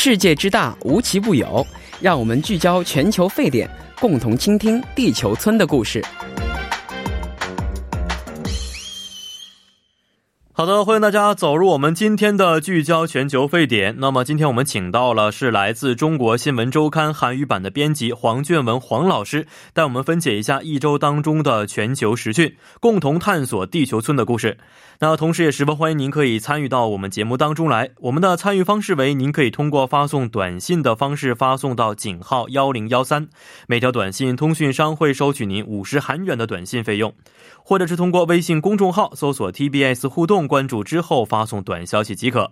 世界之大，无奇不有。让我们聚焦全球沸点，共同倾听地球村的故事。好的，欢迎大家走入我们今天的聚焦全球沸点。那么，今天我们请到了是来自中国新闻周刊韩语版的编辑黄俊文黄老师，带我们分解一下一周当中的全球时讯，共同探索地球村的故事。那同时也十分欢迎您可以参与到我们节目当中来。我们的参与方式为：您可以通过发送短信的方式发送到井号幺零幺三，每条短信通讯商会收取您五十韩元的短信费用。或者是通过微信公众号搜索 TBS 互动，关注之后发送短消息即可；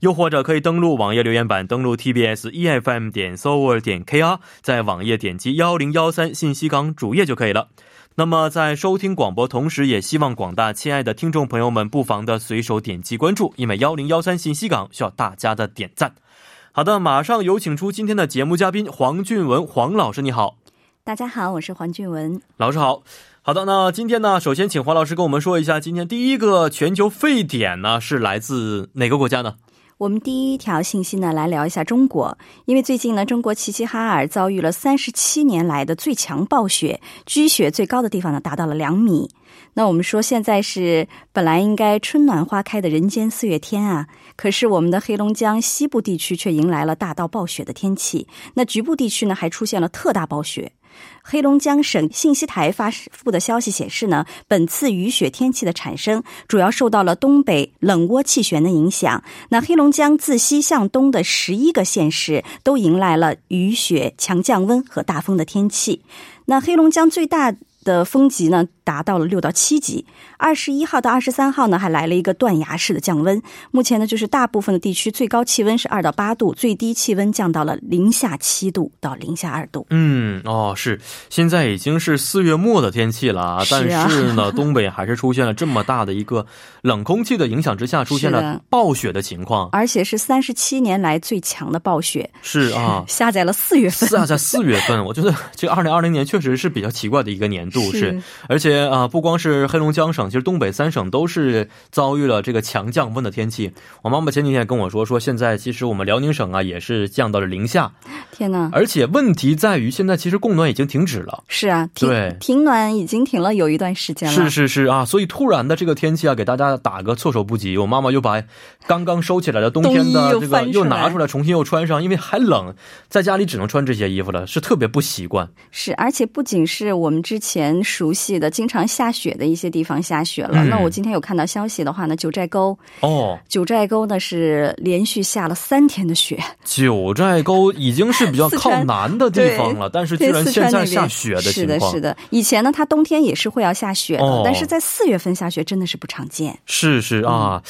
又或者可以登录网页留言板，登录 TBS EFM 点 s o v e r 点 KR，在网页点击幺零幺三信息港主页就可以了。那么在收听广播同时，也希望广大亲爱的听众朋友们不妨的随手点击关注，因为幺零幺三信息港需要大家的点赞。好的，马上有请出今天的节目嘉宾黄俊文黄老师，你好。大家好，我是黄俊文老师好。好的，那今天呢，首先请黄老师跟我们说一下，今天第一个全球沸点呢是来自哪个国家呢？我们第一条信息呢，来聊一下中国，因为最近呢，中国齐齐哈尔遭遇了三十七年来的最强暴雪，积雪最高的地方呢达到了两米。那我们说现在是本来应该春暖花开的人间四月天啊，可是我们的黑龙江西部地区却迎来了大到暴雪的天气，那局部地区呢还出现了特大暴雪。黑龙江省信息台发布的消息显示呢，本次雨雪天气的产生主要受到了东北冷涡气旋的影响。那黑龙江自西向东的十一个县市都迎来了雨雪、强降温和大风的天气。那黑龙江最大。的风级呢达到了六到七级，二十一号到二十三号呢还来了一个断崖式的降温。目前呢就是大部分的地区最高气温是二到八度，最低气温降到了零下七度到零下二度。嗯，哦，是现在已经是四月末的天气了啊，但是呢 东北还是出现了这么大的一个冷空气的影响之下出现了暴雪的情况，而且是三十七年来最强的暴雪。是啊，下在了四月份。下在四月份，我觉得这二零二零年确实是比较奇怪的一个年。度是，而且啊，不光是黑龙江省，其实东北三省都是遭遇了这个强降温的天气。我妈妈前几天跟我说，说现在其实我们辽宁省啊也是降到了零下。天哪！而且问题在于，现在其实供暖已经停止了。是啊，对，停暖已经停了有一段时间了。是是是啊，所以突然的这个天气啊，给大家打个措手不及。我妈妈又把刚刚收起来的冬天的这个又拿出来，重新又穿上，因为还冷，在家里只能穿这些衣服了，是特别不习惯。是，而且不仅是我们之前。前熟悉的、经常下雪的一些地方下雪了。那我今天有看到消息的话呢，九寨沟哦，九寨沟呢是连续下了三天的雪。九寨沟已经是比较 靠南的地方了，但是居然现在下雪的情况。是的，是的。以前呢，它冬天也是会要下雪的，但是在四月份下雪真的是不常见。是是啊。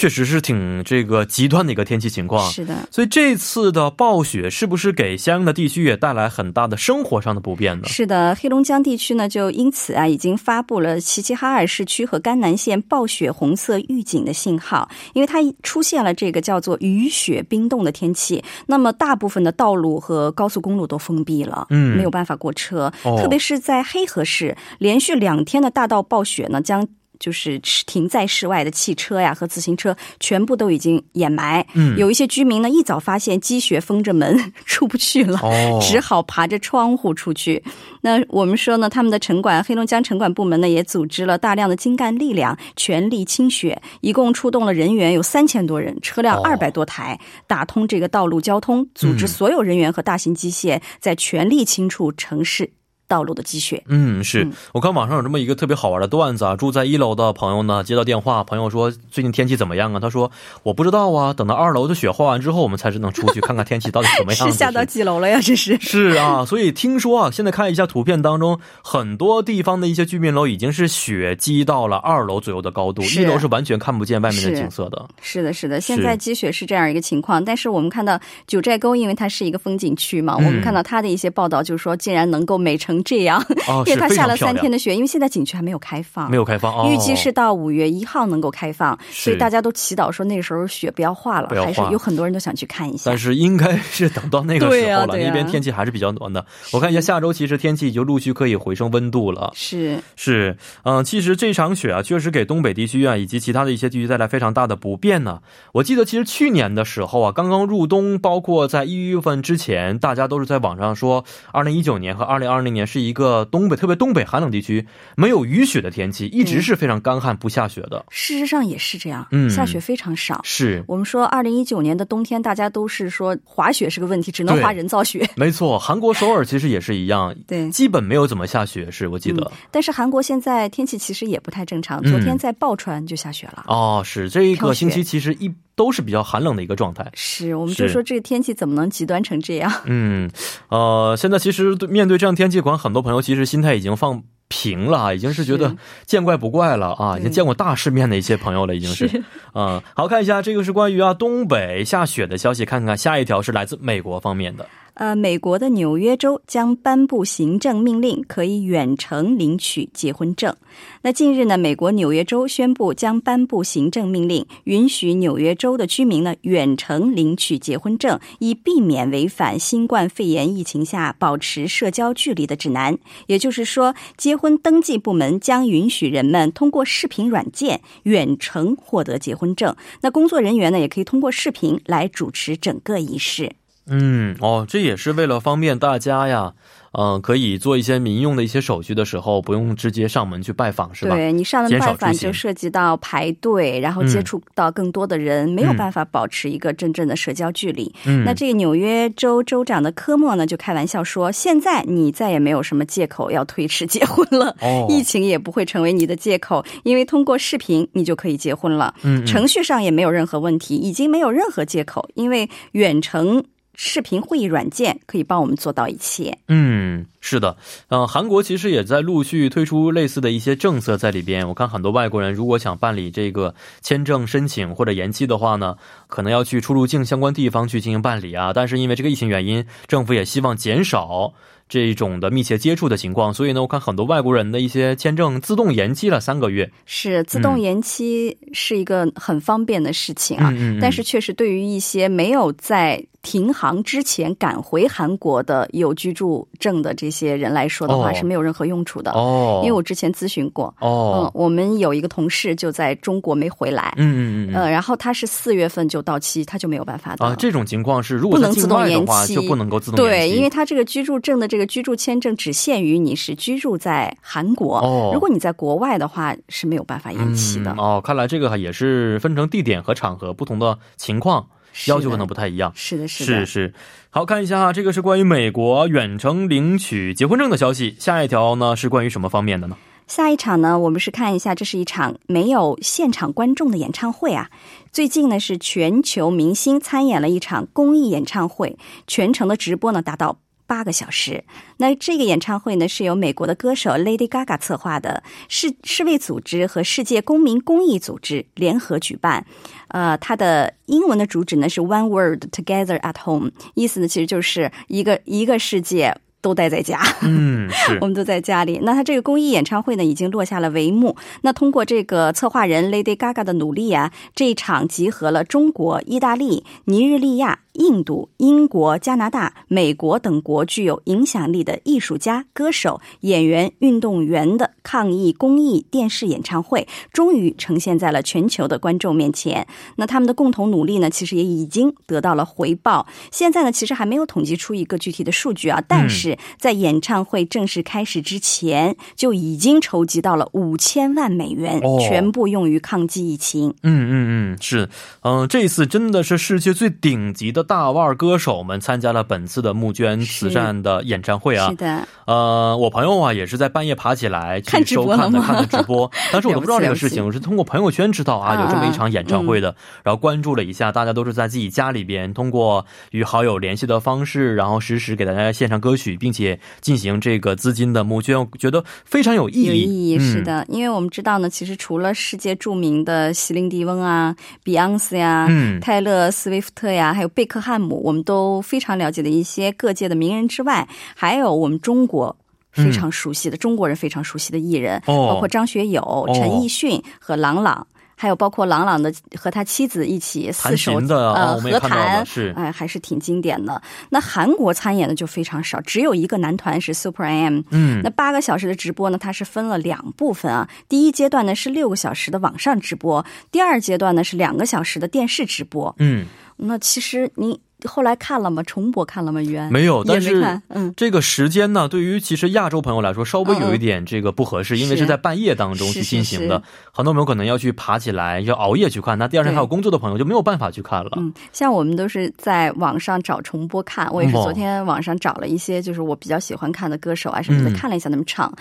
确实是挺这个极端的一个天气情况，是的。所以这次的暴雪是不是给相应的地区也带来很大的生活上的不便呢？是的，黑龙江地区呢就因此啊已经发布了齐齐哈尔市区和甘南县暴雪红色预警的信号，因为它出现了这个叫做雨雪冰冻的天气，那么大部分的道路和高速公路都封闭了，嗯，没有办法过车，特别是在黑河市，连续两天的大到暴雪呢将。就是停在室外的汽车呀和自行车全部都已经掩埋。嗯，有一些居民呢一早发现积雪封着门 出不去了，只好爬着窗户出去。那我们说呢，他们的城管黑龙江城管部门呢也组织了大量的精干力量，全力清雪，一共出动了人员有三千多人，车辆二百多台，打通这个道路交通，组织所有人员和大型机械在全力清除城市。道路的积雪，嗯，是我看网上有这么一个特别好玩的段子啊。住在一楼的朋友呢，接到电话，朋友说最近天气怎么样啊？他说我不知道啊，等到二楼的雪化完之后，我们才是能出去 看看天气到底怎么样。是下到几楼了呀？这是是啊，所以听说啊，现在看一下图片当中，很多地方的一些居民楼已经是雪积到了二楼左右的高度，一楼是完全看不见外面的景色的。是的，是的，现在积雪是这样一个情况。但是我们看到九寨沟，因为它是一个风景区嘛，我们看到它的一些报道，就是说竟然能够每城。成这样，哦，因为它下了三天的雪，因为现在景区还没有开放，没有开放，哦、预计是到五月一号能够开放，所以大家都祈祷说那个时候雪不要化了，不要化还是有很多人都想去看一下但。是应该是等到那个时候了，对啊啊那边天气还是比较暖的。我看一下下周，其实天气就陆续可以回升温度了。是，是，嗯、其实这场雪啊，确实给东北地区啊以及其他的一些地区带来非常大的不便呢。我记得其实去年的时候啊，刚刚入冬，包括在一月份之前，大家都是在网上说，二零一九年和二零二零年是一个东北特别东北寒冷地区没有雨雪的天气，一直是非常干旱不下雪的。事实上也是这样，嗯下雪非常少。是。我们说，二零一九年的冬天，大家都是说滑雪是个问题，只能滑人造雪。没错，韩国首尔其实也是一样，对基本没有怎么下雪，是我记得。但是韩国现在天气其实也不太正常，嗯昨天在报川就下雪了。哦，是这一个星期其实一都是比较寒冷的一个状态。是，我们就说这个天气怎么能极端成这样？嗯，呃，现在其实对面对这样天气，可能很多朋友其实心态已经放平了啊，已经是觉得见怪不怪了啊，已经见过大世面的一些朋友了，已经是。是嗯，好看一下这个是关于啊东北下雪的消息，看看下一条是来自美国方面的。呃，美国的纽约州将颁布行政命令，可以远程领取结婚证。那近日呢，美国纽约州宣布将颁布行政命令，允许纽约州的居民呢远程领取结婚证，以避免违反新冠肺炎疫情下保持社交距离的指南。也就是说，结婚登记部门将允许人们通过视频软件远程获得结婚证。那工作人员呢，也可以通过视频来主持整个仪式。嗯，哦，这也是为了方便大家呀，嗯、可以做一些民用的一些手续的时候，不用直接上门去拜访，是吧？对你上门拜访就涉及到排队，然后接触到更多的人，没有办法保持一个真正的社交距离。嗯，那这个纽约州州长的科莫呢，就开玩笑说，现在你再也没有什么借口要推迟结婚了。哦，疫情也不会成为你的借口，因为通过视频你就可以结婚了。嗯嗯程序上也没有任何问题，已经没有任何借口，因为远程视频会议软件可以帮我们做到一切。嗯，是的，呃，韩国其实也在陆续推出类似的一些政策在里边。我看很多外国人如果想办理这个签证申请或者延期的话呢，可能要去出入境相关地方去进行办理啊。但是因为这个疫情原因，政府也希望减少这种的密切接触的情况，所以呢，我看很多外国人的一些签证自动延期了三个月。是自动延期是一个很方便的事情啊，但是确实对于一些没有在停航之前赶回韩国的有居住证的这些人来说的话，哦是没有任何用处的。哦，因为我之前咨询过，嗯哦，，我们有一个同事就在中国没回来，嗯嗯嗯嗯。呃，然后他是四月份就到期，他就没有办法的。啊，这种情况是，如果不能自动延期就不能够自动延对，因为他这个居住证的这个居住签证只限于你是居住在韩国，哦如果你在国外的话是没有办法延期的。嗯。哦，看来这个也是分成地点和场合不同的情况，要求可能不太一样。是的，是的，是是，好看一下哈，这个是关于美国远程领取结婚证的消息。下一条呢是关于什么方面的呢？下一场呢，我们是看一下，这是一场没有现场观众的演唱会啊。最近呢，是全球明星参演了一场公益演唱会，全程的直播呢达到。八个小时。那这个演唱会呢，是由美国的歌手 Lady Gaga 策划的，世世卫组织和世界公民公益组织联合举办。呃，它的英文的主旨呢是 One World Together at Home，意思呢其实就是一个一个世界都待在家。嗯，我们都在家里。那他这个公益演唱会呢，已经落下了帷幕。那通过这个策划人 Lady Gaga 的努力啊，这一场集合了中国、意大利、尼日利亚、印度、英国、加拿大、美国等国具有影响力的艺术家、歌手、演员、运动员的抗疫公益电视演唱会，终于呈现在了全球的观众面前。那他们的共同努力呢，其实也已经得到了回报。现在呢，其实还没有统计出一个具体的数据啊，但是在演唱会正式开始之前，就已经筹集到了五千万美元，哦全部用于抗击疫情。嗯嗯嗯，是，嗯、这次真的是世界最顶级的大腕歌手们参加了本次的募捐慈善的演唱会啊是。的，呃，我朋友啊也是在半夜爬起来去收看的看的直播，当时我都不知道这个事情，我是通过朋友圈知道啊啊有这么一场演唱会的，然后关注了一下，大家都是在自己家里边通过与好友联系的方式，然后实时给大家献唱歌曲，并且进行这个资金的募捐，我觉得非常有意义。有意义嗯是的，因为我们知道呢，其实除了世界著名的席琳迪翁啊、Beyonce 呀、嗯泰勒斯威夫特呀，还有贝克汉姆，我们都非常了解的一些各界的名人之外，还有我们中国。非常熟悉的、中国人非常熟悉的艺人，哦包括张学友、陈奕迅和郎朗。还有包括朗朗的和他妻子一起四手呃我们也看到合弹，是哎、还是挺经典的。那韩国参演的就非常少，只有一个男团是 Super M。嗯那八个小时的直播呢，它是分了两部分啊。第一阶段呢是六个小时的网上直播，第二阶段呢是两个小时的电视直播。嗯，那其实你后来看了吗？重播看了吗？原没有，但是看，嗯。这个时间呢，对于其实亚洲朋友来说，稍微有一点这个不合适，嗯因为是在半夜当中去进行的，很多朋友可能要去爬起来，要熬夜去看，那第二天还有工作的朋友就没有办法去看了。嗯，像我们都是在网上找重播看，我也是哦昨天网上找了一些，就是我比较喜欢看的歌手啊什么的，嗯看了一下他们唱，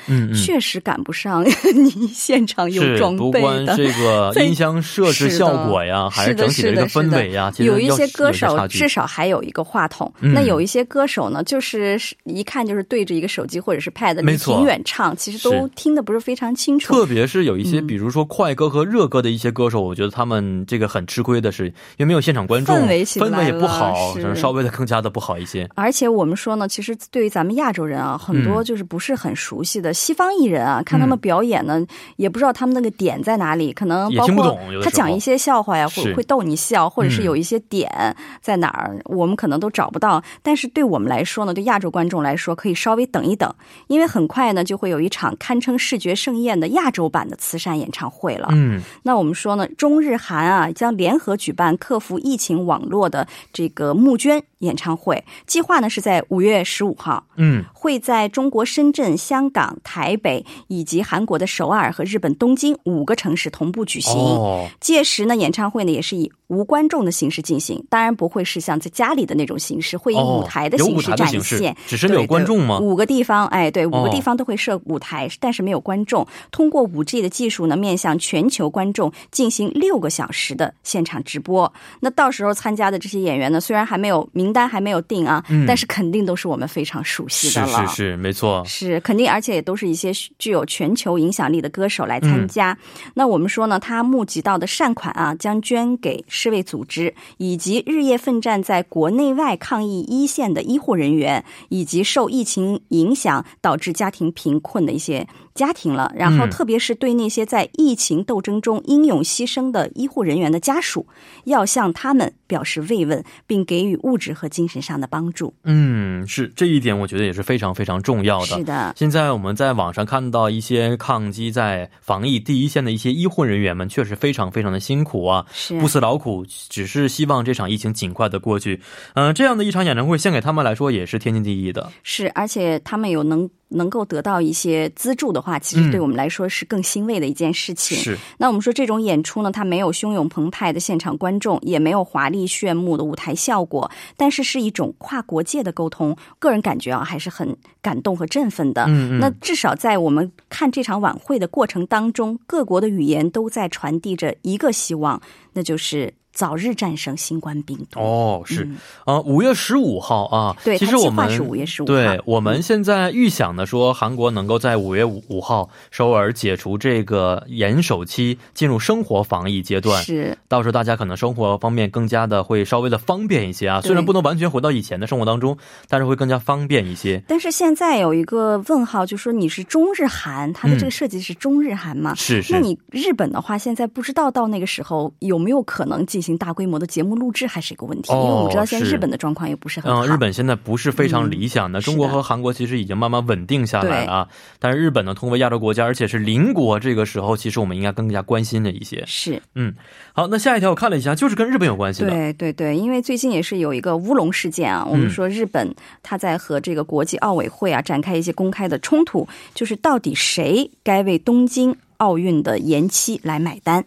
确实赶不上 你现场有是装备的。这个 音箱设置效果呀，还是整体的一个氛围呀，有一些歌手至少还有一个话筒，嗯。那有一些歌手呢，就是一看就是对着一个手机或者是 pad 离没错。挺远唱，其实都是。听得不是非常清楚。特别是有一些，嗯。比如说快歌和热歌的一些歌手，我觉得他们这个很吃亏的是，因为没有现场观众，氛围氛围也不好，稍微的更加的不好一些。而且我们说呢，其实对于咱们亚洲人啊，很多就是不是很熟悉的西方艺人啊，看他们表演呢，也不知道他们那个点在哪里，可能包也听不括懂他讲一些笑话呀，是。会会逗你笑，或者是嗯。有一些点在哪儿，我们可能都找不到。但是对我们来说呢，对亚洲观众来说，可以稍微等一等，因为很快呢就会有一场堪称视觉盛宴的亚洲版的慈善演唱会了。嗯，那我们说呢，中日韩啊将联合举办克服疫情网络的这个募捐演唱会，计划呢是在五月十五号，嗯，会在中国深圳、香港、台北以及韩国的首尔和日本东京五个城市同步举行。哦，届时呢，演唱会呢也是以无观众的形式进行，当然不会是像在家里的那种形式，会以哦舞台的形式展台的形式现。只是没有观众吗五个地方，哎，对，五哦个地方都会设舞台，但是没有观众。通过五 G 的技术呢，面向全球观众进行六个小时的现场直播。那到时候参加的这些演员呢，虽然还没有名单还没有定啊，嗯但是肯定都是我们非常熟悉的了。是是，没错。是肯定，而且也都是一些具有全球影响力的歌手来参加。那我们说呢，他募集到的善款啊，将捐给世卫组织，以及日夜奋战在国内外抗疫一线的医护人员，以及受疫情影响导致家庭贫困的一些家庭了。然后，嗯特别是对那些在疫情斗争中英勇牺牲的医护人员的家属，要向他们表示慰问，并给予物质和精神上的帮助。嗯，是这一点，我觉得也是非常非常重要的。是的，现在我们在网上看到一些抗击在防疫第一线的一些医护人员们，确实非常非常的辛苦啊，是不辞劳苦，只是希望这场疫情尽快的过去。嗯、这样的一场演唱会献给他们来说也是天经地义的。是，而且他们有能能够得到一些资助的话，其实嗯对我们来说是更欣慰的一件事情。是，那我们说这种演出呢，它没有汹涌澎湃的现场观众，也没有华丽炫目的舞台效果，但是是一种跨国界的沟通。个人感觉啊，还是很感动和振奋的。嗯嗯那至少在我们看这场晚会的过程当中，各国的语言都在传递着一个希望，那就是早日战胜新冠病毒。哦，是嗯，呃，五月十五号啊，对其实我们是5月15号对，我们现在预想的说，韩国能够在五月五号首尔解除这个严守期，进入生活防疫阶段。是到时候大家可能生活方面更加的会稍微的方便一些啊，虽然不能完全回到以前的生活当中，但是会更加方便一些。但是现在有一个问号，就说你是中日韩，它的这嗯个设计是中日韩嘛？是是，那你日本的话，现在不知道到那个时候有没有可能进行大规模的节目录制，还是一个问题。哦因为我们知道现在日本的状况也不是很好。嗯，日本现在不是非常理想的，嗯中国和韩国其实已经慢慢稳定下来了啊。但是日本呢，通过亚洲国家，而且是邻国，这个时候其实我们应该更加关心的一些。是嗯好，那下一条我看了一下，就是跟日本有关系的。对对对，因为最近也是有一个乌龙事件啊，我嗯们说日本他在和这个国际奥委会啊展开一些公开的冲突，就是到底谁该为东京奥运的延期来买单。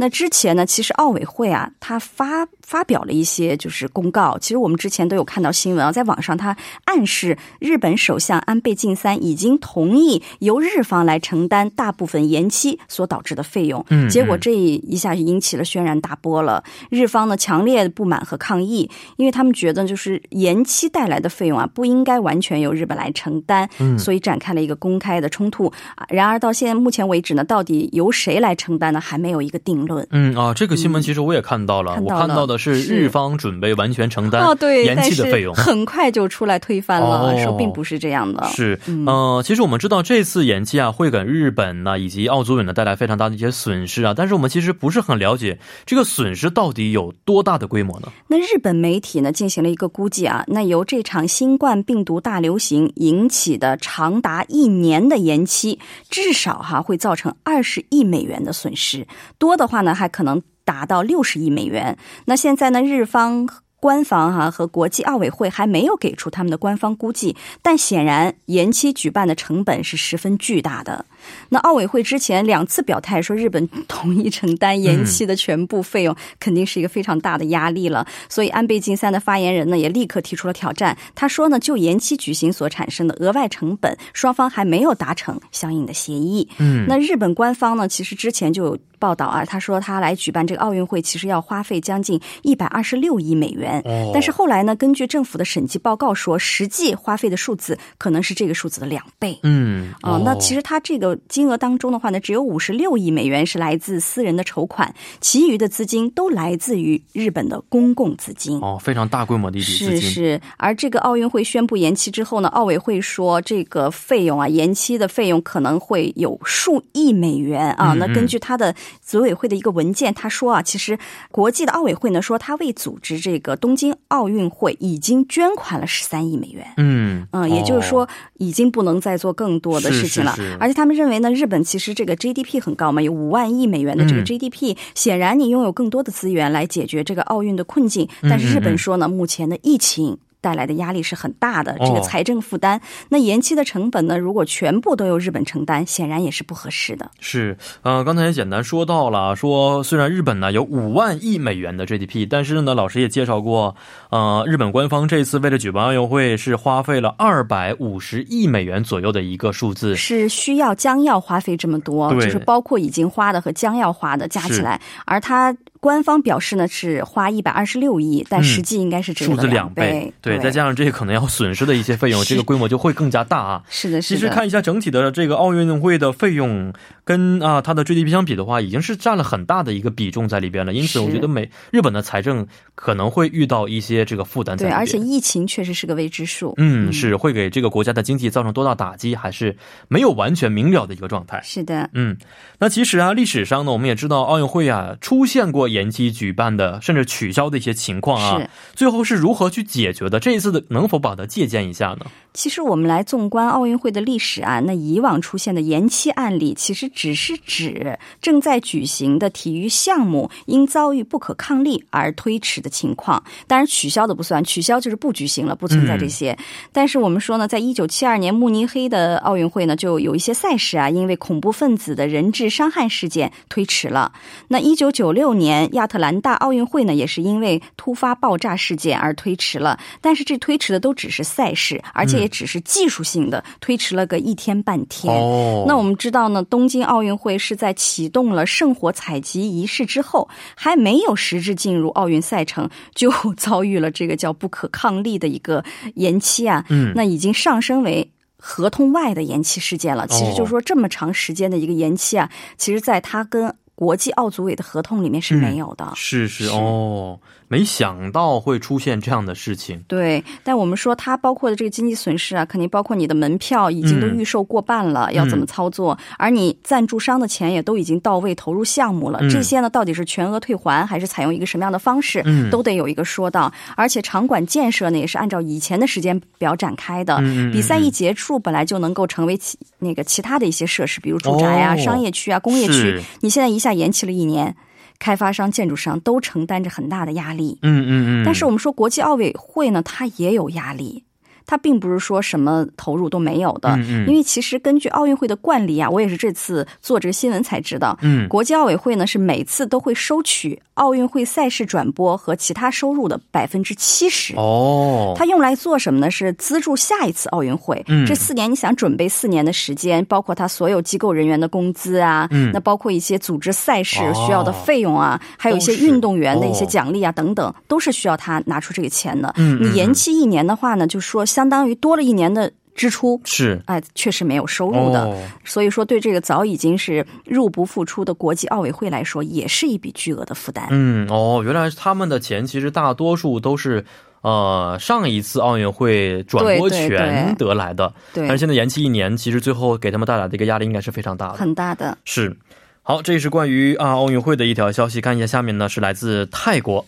那之前呢，其实奥委会啊，他发发表了一些就是公告。其实我们之前都有看到新闻啊，在网上他暗示日本首相安倍晋三已经同意由日方来承担大部分延期所导致的费用。嗯结果嗯这一下就引起了轩然大波了。日方呢强烈的不满和抗议，因为他们觉得就是延期带来的费用啊，不应该完全由日本来承担，嗯所以展开了一个公开的冲突。啊然而到现在目前为止呢，到底由谁来承担呢，还没有一个定论。嗯啊，这个新闻其实我也看到了，看到了我看到的是是日方准备完全承担哦，对，延期的费用。很快就出来推翻了，哦说并不是这样的。是，嗯呃，其实我们知道这次延期啊，会给日本呢、以及奥组委呢带来非常大的一些损失啊，但是我们其实不是很了解这个损失到底有多大的规模呢？那日本媒体呢进行了一个估计啊，那由这场新冠病毒大流行引起的长达一年的延期，至少哈会造成二十亿美元的损失，多的话呢还可能达到六十亿美元。那现在呢，日方。官方哈、和国际奥委会还没有给出他们的官方估计，但显然延期举办的成本是十分巨大的。那奥委会之前两次表态说日本同意承担延期的全部费用，肯定是一个非常大的压力了。所以安倍晋三的发言人呢也立刻提出了挑战。他说呢，就延期举行所产生的额外成本，双方还没有达成相应的协议。嗯，那日本官方呢，其实之前就有报道啊，他说他来举办这个奥运会，其实要花费将近一百二十六亿美元。哦但是后来呢，根据政府的审计报告说，实际花费的数字可能是这个数字的两倍。嗯啊、那其实他这个金额当中的话呢，只有五十六亿美元是来自私人的筹款，其余的资金都来自于日本的公共资金。哦，非常大规模的一笔资金，是是，而这个奥运会宣布延期之后呢，奥委会说这个费用啊，延期的费用可能会有数亿美元啊。嗯嗯那根据他的组委会的一个文件，他说啊，其实国际的奥委会呢说，他为组织这个东京奥运会已经捐款了十三亿美元。嗯嗯，也就是说，已经不能再做更多的事情了。是是而且他们认为呢，日本其实这个 GDP 很高嘛，有五万亿美元的这个嗯 GDP，、显然你拥有更多的资源来解决这个奥运的困境。但是日本说呢，目前的疫情。带来的压力是很大的，这个哦财政负担。那延期的成本呢？如果全部都由日本承担，显然也是不合适的。是，呃，刚才也简单说到了，说虽然日本呢有五万亿美元的 GDP，但是呢，老师也介绍过，呃，日本官方这次为了举办奥运会是花费了二百五十亿美元左右的一个数字。是需要将要花费这么多，就是包括已经花的和将要花的加起来，而他官方表示呢是花一百二十六亿，但实际应该是这个嗯数字两倍。对，再加上这些可能要损失的一些费用，这个规模就会更加大啊。是的，是的。其实看一下整体的这个奥运会的费用，跟啊它的 GDP 相比的话，已经是占了很大的一个比重在里边了。因此，我觉得美日本的财政可能会遇到一些这个负担在对。而且疫情确实是个未知数。嗯，是会给这个国家的经济造成多大打击，还是没有完全明了的一个状态。是的，嗯，那其实啊，历史上呢，我们也知道奥运会啊出现过延期举办的，甚至取消的一些情况啊是。最后是如何去解决的？这一次的能否把它借鉴一下呢？其实我们来纵观奥运会的历史啊，那以往出现的延期案例，其实只是指正在举行的体育项目因遭遇不可抗力而推迟的情况。当然，取消的不算，取消就是不举行了，不存在这些。但是我们说呢，在一九七二年慕尼黑的奥运会呢，就有一些赛事啊，因为恐怖分子的人质伤害事件推迟了。那一九九六年亚特兰大奥运会呢，也是因为突发爆炸事件而推迟了。但是这推迟的都只是赛事，而且也只是技术性的，推迟了个一天半天。哦那我们知道呢，东京奥运会是在启动了圣火采集仪式之后，还没有实质进入奥运赛程，就遭遇了这个叫不可抗力的一个延期啊。嗯那已经上升为。合同外的延期事件了，其实就是说这么长时间的一个延期啊，其实在他跟国际奥组委的合同里面是没有的。是是是。哦，没想到会出现这样的事情。对，但我们说它包括的这个经济损失啊，肯定包括你的门票已经都预售过半了，要怎么操作？而你赞助商的钱也都已经到位投入项目了，嗯。这些呢到底是全额退还，还是采用一个什么样的方式，嗯。都得有一个说道。而且场馆建设呢也是按照以前的时间表展开的，比赛一结束本来就能够成为其那个其他的一些设施，比如住宅啊、哦。商业区啊、工业区，你现在一下延期了一年。开发商、建筑商都承担着很大的压力，嗯嗯嗯。但是我们说国际奥委会呢，它也有压力。它并不是说什么投入都没有的，嗯嗯因为其实根据奥运会的惯例啊，我也是这次做这个新闻才知道，嗯国际奥委会呢是每次都会收取奥运会赛事转播和其他收入的百分之七十。哦，它用来做什么呢？是资助下一次奥运会。嗯这四年你想准备四年的时间，包括他所有机构人员的工资啊，嗯那包括一些组织赛事哦需要的费用啊，还有一些运动员的一些哦奖励啊、等等，都是需要他拿出这个钱的。嗯嗯你延期一年的话呢，就说相当于多了一年的。支出，是哎、确实没有收入的。哦所以说，对这个早已经是入不敷出的国际奥委会来说，也是一笔巨额的负担。嗯，哦，原来他们的钱其实大多数都是。呃，上一次奥运会转播对对权得来的，但是，现在延期一年，其实最后给他们带来的一个压力应该是非常大的。很大的。是，好，这是关于啊奥运会的一条消息。看一下下面呢，是来自泰国。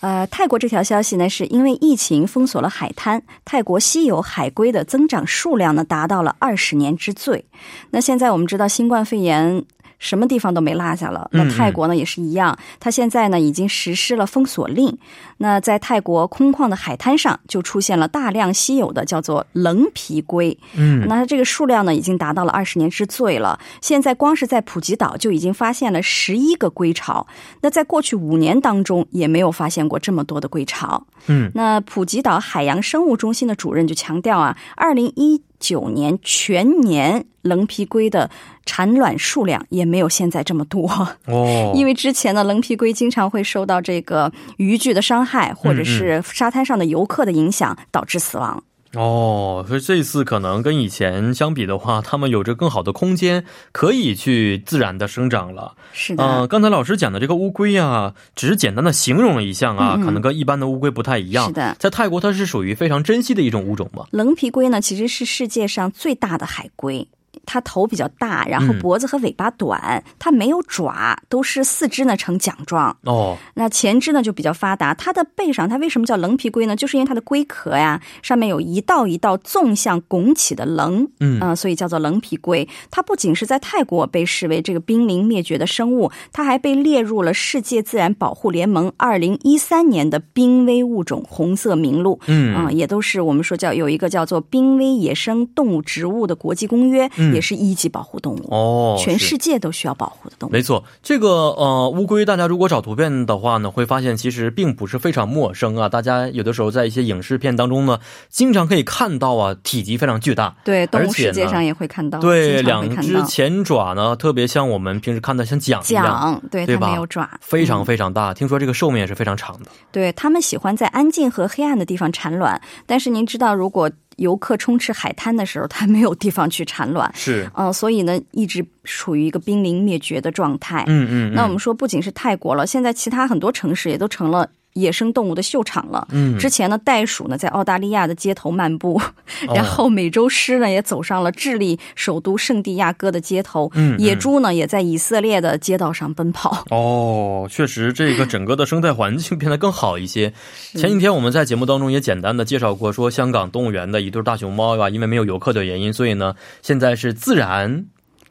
呃，泰国这条消息呢，是因为疫情封锁了海滩，泰国稀有海龟的增长数量呢达到了二十年之最。那现在我们知道新冠肺炎。什么地方都没落下了。嗯那泰国呢也是一样，它现在呢已经实施了封锁令。那在泰国空旷的海滩上，就出现了大量稀有的叫做棱皮龟。嗯那它这个数量呢，已经达到了二十年之最了。现在光是在普吉岛就已经发现了十一个龟巢。那在过去五年当中，也没有发现过这么多的龟巢。嗯，那普吉岛海洋生物中心的主任就强调啊，二零一九年全年棱皮龟的产卵数量也没有现在这么多。哦，因为之前的棱皮龟经常会受到这个渔具的伤害，或者是沙滩上的游客的影响，导致死亡。哦，所以这次可能跟以前相比的话，他们有着更好的空间，可以去自然的生长了。是的，呃，刚才老师讲的这个乌龟啊，只是简单的形容了一下啊，嗯嗯可能跟一般的乌龟不太一样。是的在泰国它是属于非常珍稀的一种物种嘛。棱皮龟呢，其实是世界上最大的海龟。它头比较大，然后嗯脖子和尾巴短，它没有爪，都是四肢呢呈桨状。哦，那前肢呢就比较发达，它的背上它为什么叫棱皮龟呢？就是因为它的龟壳呀上面有一道一道纵向拱起的棱，嗯呃所以叫做棱皮龟。它不仅是在泰国被视为这个濒临灭绝的生物，它还被列入了世界自然保护联盟二零一三年的濒危物种红色名录。嗯啊、也都是我们说叫有一个叫做濒危野生动物植物的国际公约，嗯也是一级保护动物，哦，全世界都需要保护的动物。没错，这个呃乌龟，大家如果找图片的话呢，会发现其实并不是非常陌生啊。大家有的时候在一些影视片当中呢，经常可以看到啊，体积非常巨大。对，动物世界上也会看到，对，两只前爪呢，特别像我们平时看的像桨一样，桨，对它对吧没有爪，非常嗯非常大。听说这个寿命也是非常长的。对它们喜欢在安静和黑暗的地方产卵，但是您知道，如果游客充斥海滩的时候，它没有地方去产卵，是，嗯、所以呢，一直处于一个濒临灭绝的状态。嗯嗯，嗯那我们说，不仅是泰国了，现在其他很多城市也都成了。野生动物的秀场了。嗯之前呢，袋鼠呢在澳大利亚的街头漫步，哦然后美洲狮呢也走上了智利首都圣地亚哥的街头，野猪呢也在以色列的街道上奔跑。哦，确实，这个整个的生态环境变得更好一些。前几天我们在节目当中也简单的介绍过，说香港动物园的一对大熊猫吧，因为没有游客的原因，所以呢，现在是自然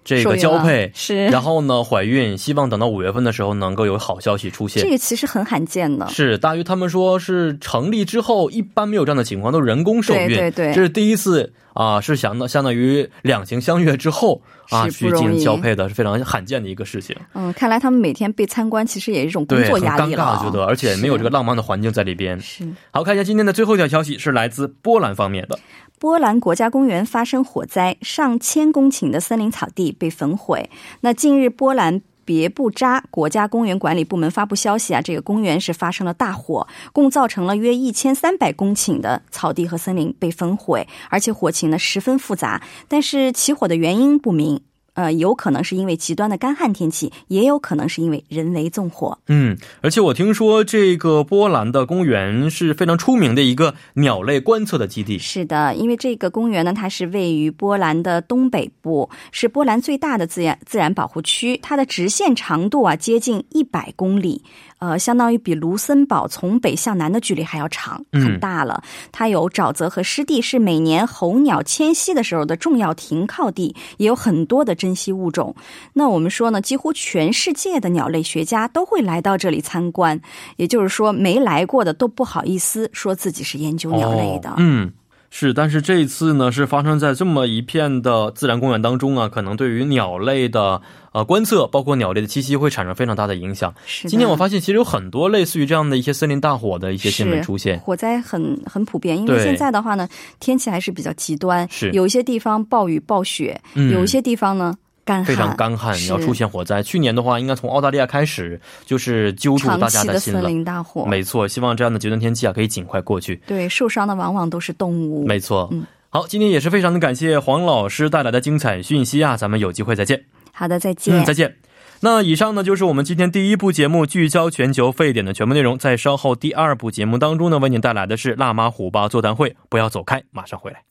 这个交配，是，然后呢怀孕，希望等到五月份的时候能够有好消息出现。这个其实很罕见的。是大约他们说是成立之后，一般没有这样的情况，都是人工受孕，对对对这是第一次啊，是相当相当于两情相悦之后啊去进行交配的，是非常罕见的一个事情。嗯，看来他们每天被参观，其实也是一种工，作压力了。尬，觉得，而且没有这个浪漫的环境在里边。是好，看一下今天的最后一条消息，是来自波兰方面的。波兰国家公园发生火灾，上千公顷的森林草地被焚毁。那近日，波兰。别布扎国家公园管理部门发布消息啊，这个公园是发生了大火，共造成了约一千三百公顷的草地和森林被焚毁，而且火情呢十分复杂，但是起火的原因不明。呃，有可能是因为极端的干旱天气，也有可能是因为人为纵火。嗯，而且我听说这个波兰的公园是非常出名的一个鸟类观测的基地。是的，因为这个公园呢，它是位于波兰的东北部，是波兰最大的自然自然保护区，它的直线长度啊接近一百公里。呃，相当于比卢森堡从北向南的距离还要长，嗯很大了。它有沼泽和湿地，是每年候鸟迁徙的时候的重要停靠地，也有很多的珍稀物种。那我们说呢，几乎全世界的鸟类学家都会来到这里参观，也就是说，没来过的都不好意思说自己是研究鸟类的。哦嗯。是，但是这一次呢，是发生在这么一片的自然公园当中啊，可能对于鸟类的呃观测，包括鸟类的栖息，会产生非常大的影响。是今天我发现，其实有很多类似于这样的一些森林大火的一些新闻出现。火灾很很普遍，因为现在的话呢，天气还是比较极端，是有一些地方暴雨暴雪，嗯有一些地方呢干旱，非常干旱，是要出现火灾。去年的话，应该从澳大利亚开始，就是揪住大家的心了。林大火。没错，希望这样的极端天气啊可以尽快过去。对，受伤的往往都是动物。没错。嗯好，今天也是非常的感谢黄老师带来的精彩讯息啊，咱们有机会再见。好的，再见。嗯，再见。那以上呢就是我们今天第一部节目聚焦全球沸点的全部内容，在稍后第二部节目当中呢，为您带来的是辣妈虎爸座谈会，不要走开，马上回来。